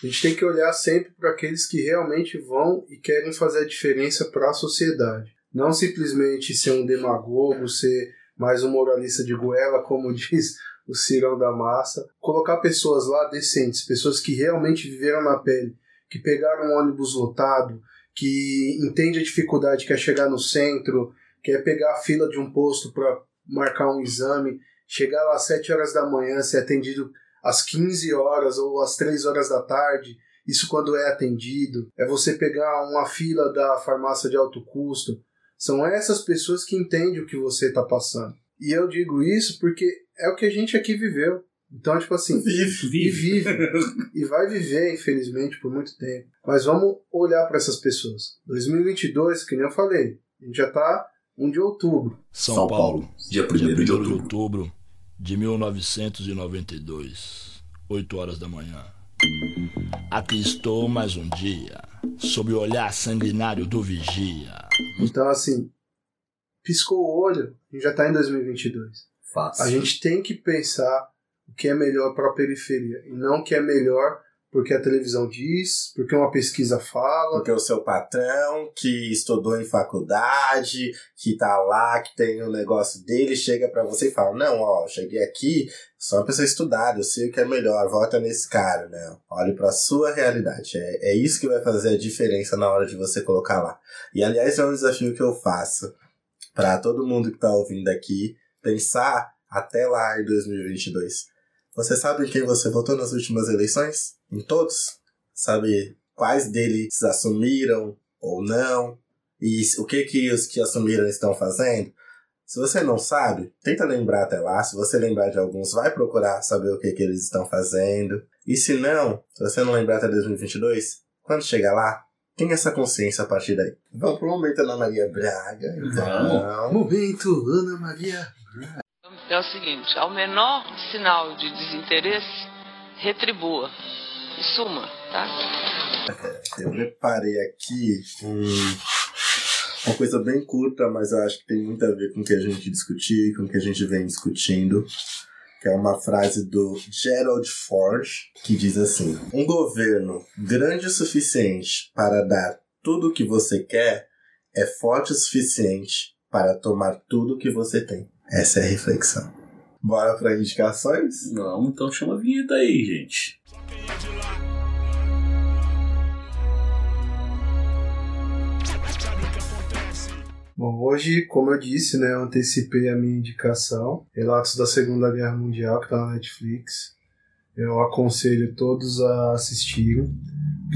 a gente tem que olhar sempre para aqueles que realmente vão e querem fazer a diferença para a sociedade. Não simplesmente ser um demagogo, ser mais um moralista de goela, como diz o Cirão da Massa. Colocar pessoas lá decentes, pessoas que realmente viveram na pele, que pegaram um ônibus lotado, que entende a dificuldade que é chegar no centro, que é pegar a fila de um posto para marcar um exame, chegar lá às 7 horas da manhã, ser atendido às 15 horas ou às 3 horas da tarde, isso quando é atendido, é você pegar uma fila da farmácia de alto custo. São essas pessoas que entendem o que você está passando. E eu digo isso porque é o que a gente aqui viveu. Então, tipo assim, Vive. e vive. e vai viver, infelizmente, por muito tempo. Mas vamos olhar para essas pessoas. 2022, que nem eu falei, a gente já tá 1 de outubro. São, São Paulo, Paulo, dia 1 dia 1 de de outubro. outubro de 1992, 8 horas da manhã. Aqui estou mais um dia, sob o olhar sanguinário do vigia. Então, assim, piscou o olho, a gente já tá em 2022. Fácil. A gente tem que pensar o que é melhor para a periferia e não o que é melhor porque a televisão diz, porque uma pesquisa fala. Porque o seu patrão, que estudou em faculdade, que tá lá, que tem o um negócio dele, chega para você e fala: Não, ó, cheguei aqui, sou uma pessoa estudada, eu sei o que é melhor, vota nesse cara, né? Olhe pra sua realidade. É, é isso que vai fazer a diferença na hora de você colocar lá. E aliás, é um desafio que eu faço para todo mundo que tá ouvindo aqui pensar até lá em 2022. Você sabe em quem você votou nas últimas eleições? Em todos? Sabe quais deles assumiram ou não? E o que que os que assumiram estão fazendo? Se você não sabe, tenta lembrar até lá. Se você lembrar de alguns, vai procurar saber o que que eles estão fazendo. E se não, se você não lembrar até 2022, quando chegar lá, tenha essa consciência a partir daí. Vamos pro momento Ana Maria Braga. Então, Momento, Ana Maria. É o seguinte, ao menor sinal de desinteresse, retribua. E suma, tá? eu preparei aqui um, uma coisa bem curta, mas eu acho que tem muito a ver com o que a gente discutiu, com o que a gente vem discutindo. Que é uma frase do Gerald Ford, que diz assim: Um governo grande o suficiente para dar tudo o que você quer é forte o suficiente para tomar tudo o que você tem. Essa é a reflexão. Bora para indicações? Não, então chama a vinheta aí, gente. Bom, hoje, como eu disse, né, eu antecipei a minha indicação, Relatos da Segunda Guerra Mundial, que está na Netflix. Eu aconselho todos a assistirem.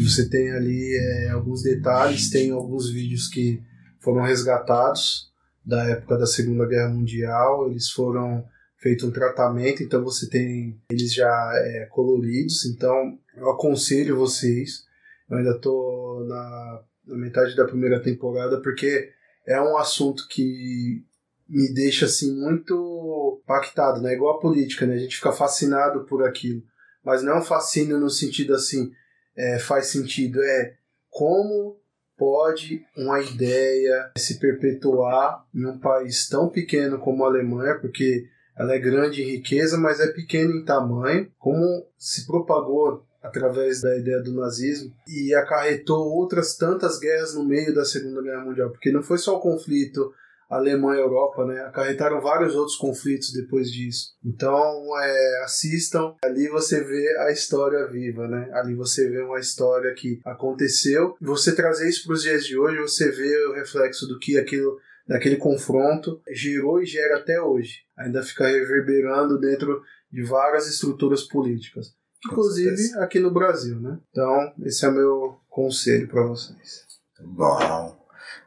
Você tem ali é, alguns detalhes, tem alguns vídeos que foram resgatados da época da Segunda Guerra Mundial, eles foram feito um tratamento, então você tem eles já é, coloridos, então eu aconselho vocês. Eu ainda estou na, na metade da primeira temporada porque é um assunto que me deixa assim muito impactado, né? Igual a política, né? A gente fica fascinado por aquilo, mas não é fascínio no sentido assim é, faz sentido, é como pode uma ideia se perpetuar em um país tão pequeno como a Alemanha, porque ela é grande em riqueza, mas é pequena em tamanho, como se propagou através da ideia do nazismo e acarretou outras tantas guerras no meio da Segunda Guerra Mundial, porque não foi só o conflito Alemanha-Europa, né? Acarretaram vários outros conflitos depois disso. Então, é, assistam. Ali você vê a história viva, né? Ali você vê uma história que aconteceu. Você trazer isso para os dias de hoje, você vê o reflexo do que aquilo daquele confronto gerou e gera até hoje. Ainda fica reverberando dentro de várias estruturas políticas, inclusive aqui no Brasil, né? Então, esse é o meu conselho para vocês. Bom,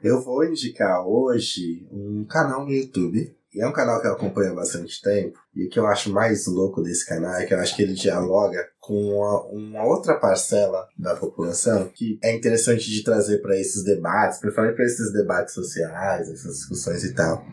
eu vou indicar hoje um canal no YouTube. E é um canal que eu acompanho há bastante tempo. E o que eu acho mais louco desse canal é que eu acho que ele dialoga com uma, uma outra parcela da população que é interessante de trazer para esses debates, principalmente para esses debates sociais, essas discussões e tal.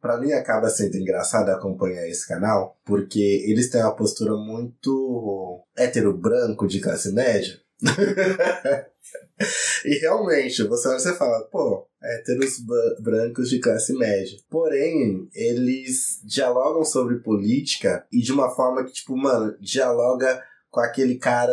Para mim acaba sendo engraçado acompanhar esse canal, porque eles têm uma postura muito hétero branco de classe média. e realmente, você olha e fala, pô, héteros brancos de classe média. Porém, eles dialogam sobre política e de uma forma que, tipo, mano, dialoga com aquele cara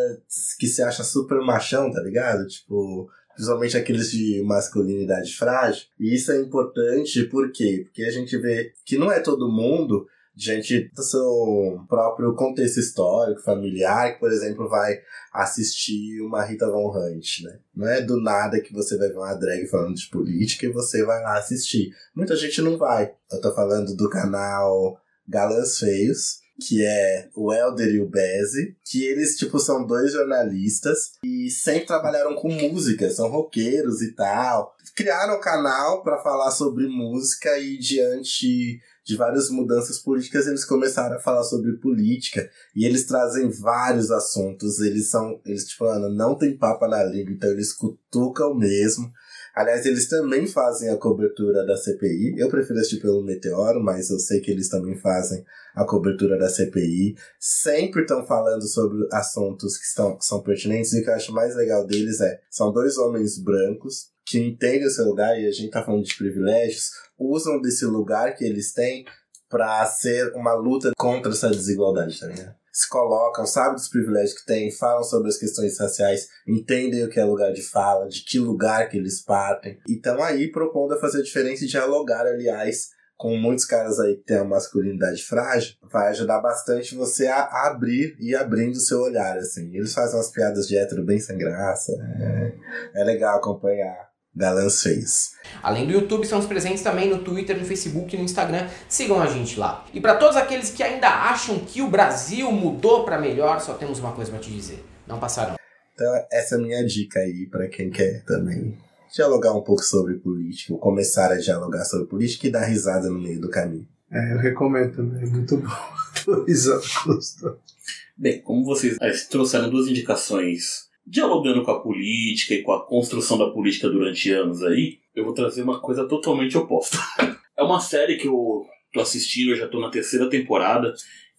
que se acha super machão, tá ligado? Tipo, principalmente aqueles de masculinidade frágil. E isso é importante, por quê? Porque a gente vê que não é todo mundo gente do seu próprio contexto histórico, familiar, que, por exemplo, vai assistir uma Rita Von Hunt, né? Não é do nada que você vai ver uma drag falando de política e você vai lá assistir. Muita gente não vai. Eu tô falando do canal Galãs Feios, que é o Elder e o Bezzi, que eles, tipo, são dois jornalistas e sempre trabalharam com música, são roqueiros e tal. Criaram o canal para falar sobre música e diante de várias mudanças políticas, eles começaram a falar sobre política e eles trazem vários assuntos. Eles são, eles tipo, mano, não tem papa na língua, então eles cutucam mesmo. Aliás, eles também fazem a cobertura da CPI. Eu prefiro assistir pelo Meteoro, mas eu sei que eles também fazem a cobertura da CPI. Sempre estão falando sobre assuntos que, estão, que são pertinentes e o que eu acho mais legal deles é, são dois homens brancos que entendem o seu lugar, e a gente tá falando de privilégios, usam desse lugar que eles têm pra ser uma luta contra essa desigualdade, tá? Se colocam, sabem dos privilégios que têm, falam sobre as questões raciais, entendem o que é lugar de fala, de que lugar que eles partem. E estão aí propondo a fazer a diferença e dialogar, aliás, com muitos caras aí que têm uma masculinidade frágil, vai ajudar bastante você a abrir e abrindo o seu olhar, assim. Eles fazem umas piadas de hétero bem sem graça. É, é legal acompanhar. Galãs feios. Além do YouTube, estamos presentes também no Twitter, no Facebook e no Instagram. Sigam a gente lá. E para todos aqueles que ainda acham que o Brasil mudou para melhor, só temos uma coisa para te dizer: não passarão. Então, essa é a minha dica aí para quem quer também dialogar um pouco sobre política, ou começar a dialogar sobre política e dar risada no meio do caminho. É, eu recomendo também, é muito bom. Tô risado gostoso. Bem, como vocês eh, trouxeram duas indicações dialogando com a política e com a construção da política durante anos aí, eu vou trazer uma coisa totalmente oposta. É uma série que eu tô assistindo, eu já tô na terceira temporada,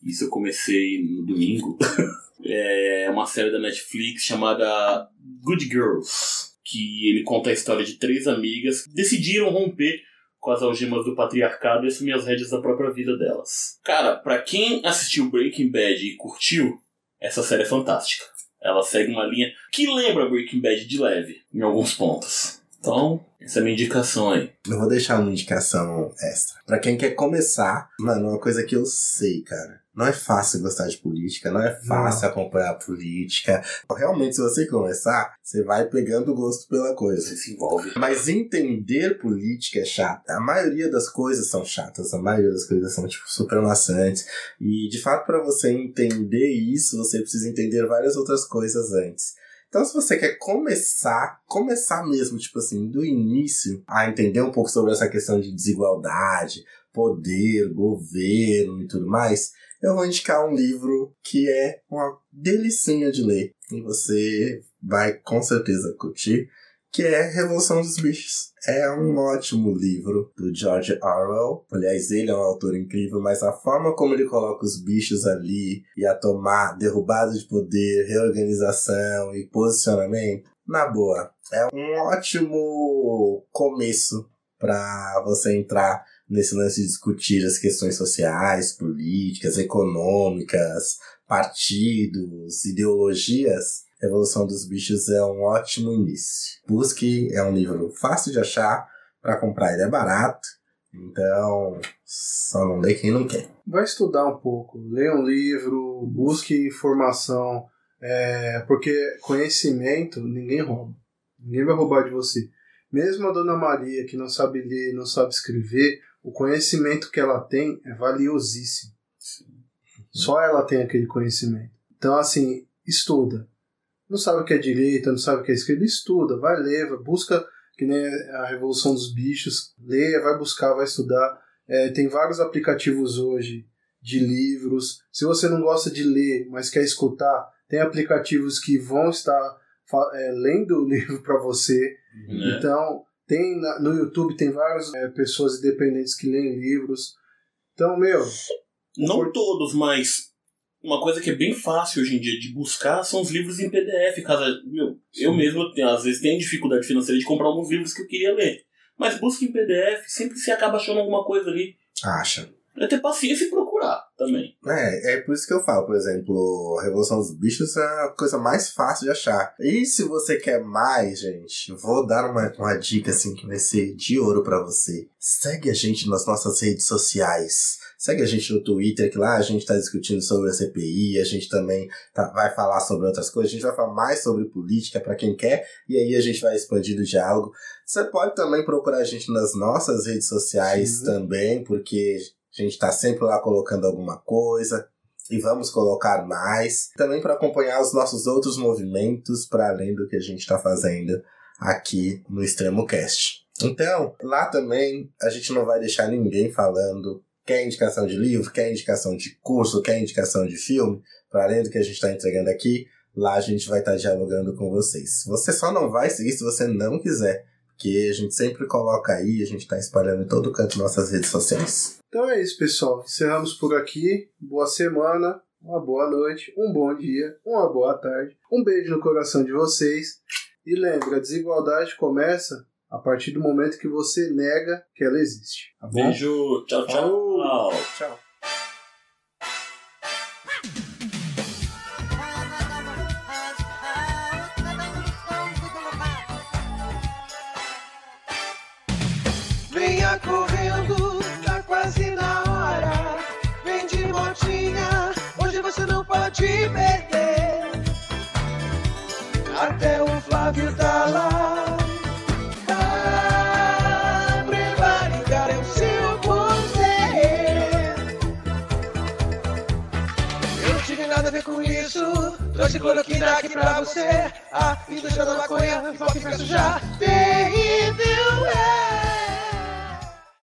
isso eu comecei no domingo. É uma série da Netflix chamada Good Girls, que ele conta a história de três amigas que decidiram romper com as algemas do patriarcado e assumir as rédeas da própria vida delas. Cara, pra quem assistiu Breaking Bad e curtiu, essa série é fantástica. Ela segue uma linha que lembra Breaking Bad de leve, em alguns pontos. Então, essa é a minha indicação aí. Eu vou deixar uma indicação extra. Pra quem quer começar, mano, uma coisa que eu sei, cara. Não é fácil gostar de política, não é fácil acompanhar a política. Realmente, se você começar, você vai pegando gosto pela coisa. Você se envolve. Mas entender política é chato. A maioria das coisas são chatas, a maioria das coisas são, tipo, super maçantes. E, de fato, para você entender isso, você precisa entender várias outras coisas antes. Então, se você quer começar, começar mesmo, tipo assim, do início, a entender um pouco sobre essa questão de desigualdade, poder, governo e tudo mais, eu vou indicar um livro que é uma delicinha de ler. E você vai com certeza curtir, que é Revolução dos Bichos. É um ótimo livro do George Orwell. Aliás, ele é um autor incrível, mas a forma como ele coloca os bichos ali e a tomar derrubada de poder, reorganização e posicionamento, na boa, é um ótimo começo para você entrar nesse lance de discutir as questões sociais, políticas, econômicas, partidos, ideologias. Revolução dos Bichos é um ótimo início. Busque, é um livro fácil de achar, para comprar ele é barato, então só não lê quem não quer. Vai estudar um pouco, lê um livro, busque informação, é, porque conhecimento ninguém rouba. Ninguém vai roubar de você. Mesmo a Dona Maria, que não sabe ler, não sabe escrever, o conhecimento que ela tem é valiosíssimo. Só ela tem aquele conhecimento. Então, assim, estuda. Não sabe o que é direita, não sabe o que é esquerda, estuda, vai ler, vai, busca, que nem a Revolução dos Bichos, lê, vai buscar, vai estudar. É, tem vários aplicativos hoje de livros. Se você não gosta de ler, mas quer escutar, tem aplicativos que vão estar é, lendo o livro para você. Né? Então, tem no YouTube tem várias é, pessoas independentes que leem livros. Então, meu, Não todos, mas Uma coisa que é bem fácil hoje em dia de buscar são os livros em PDF. Caso, meu, eu mesmo, às vezes, tenho dificuldade financeira de comprar alguns livros que eu queria ler. Mas busca em PDF, sempre se acaba achando alguma coisa ali. Acha. É ter paciência e procurar também. É, é por isso que eu falo, por exemplo, a Revolução dos Bichos é a coisa mais fácil de achar. E se você quer mais, gente, vou dar uma, uma dica assim que vai ser de ouro pra você. Segue a gente nas nossas redes sociais. Segue a gente no Twitter, que lá a gente tá discutindo sobre a CPI, a gente também tá- vai falar sobre outras coisas, a gente vai falar mais sobre política pra quem quer, e aí a gente vai expandir o diálogo. Você pode também procurar a gente nas nossas redes sociais Sim. também, porque a gente tá sempre lá colocando alguma coisa e vamos colocar mais. Também para acompanhar os nossos outros movimentos para além do que a gente está fazendo aqui no Extremo Cast. Então, lá também a gente não vai deixar ninguém falando. Quer indicação de livro, quer indicação de curso, quer indicação de filme, para além do que a gente está entregando aqui, lá a gente vai estar dialogando com vocês. Você só não vai seguir se você não quiser, porque a gente sempre coloca aí, a gente está espalhando em todo canto nossas redes sociais. Então é isso, pessoal. Encerramos por aqui. Boa semana, uma boa noite, um bom dia, uma boa tarde. Um beijo no coração de vocês. E lembre, a desigualdade começa a partir do momento que você nega que ela existe. Tá bom? Beijo, tchau, tchau. Tchau. Venha pode perder. Até o Flávio tá lá. Ah, prevaricar o seu poder. Eu não tive nada a ver com isso. Trouxe cloroquina aqui pra você. A indústria da maconha, foca e peço já. Terrível é.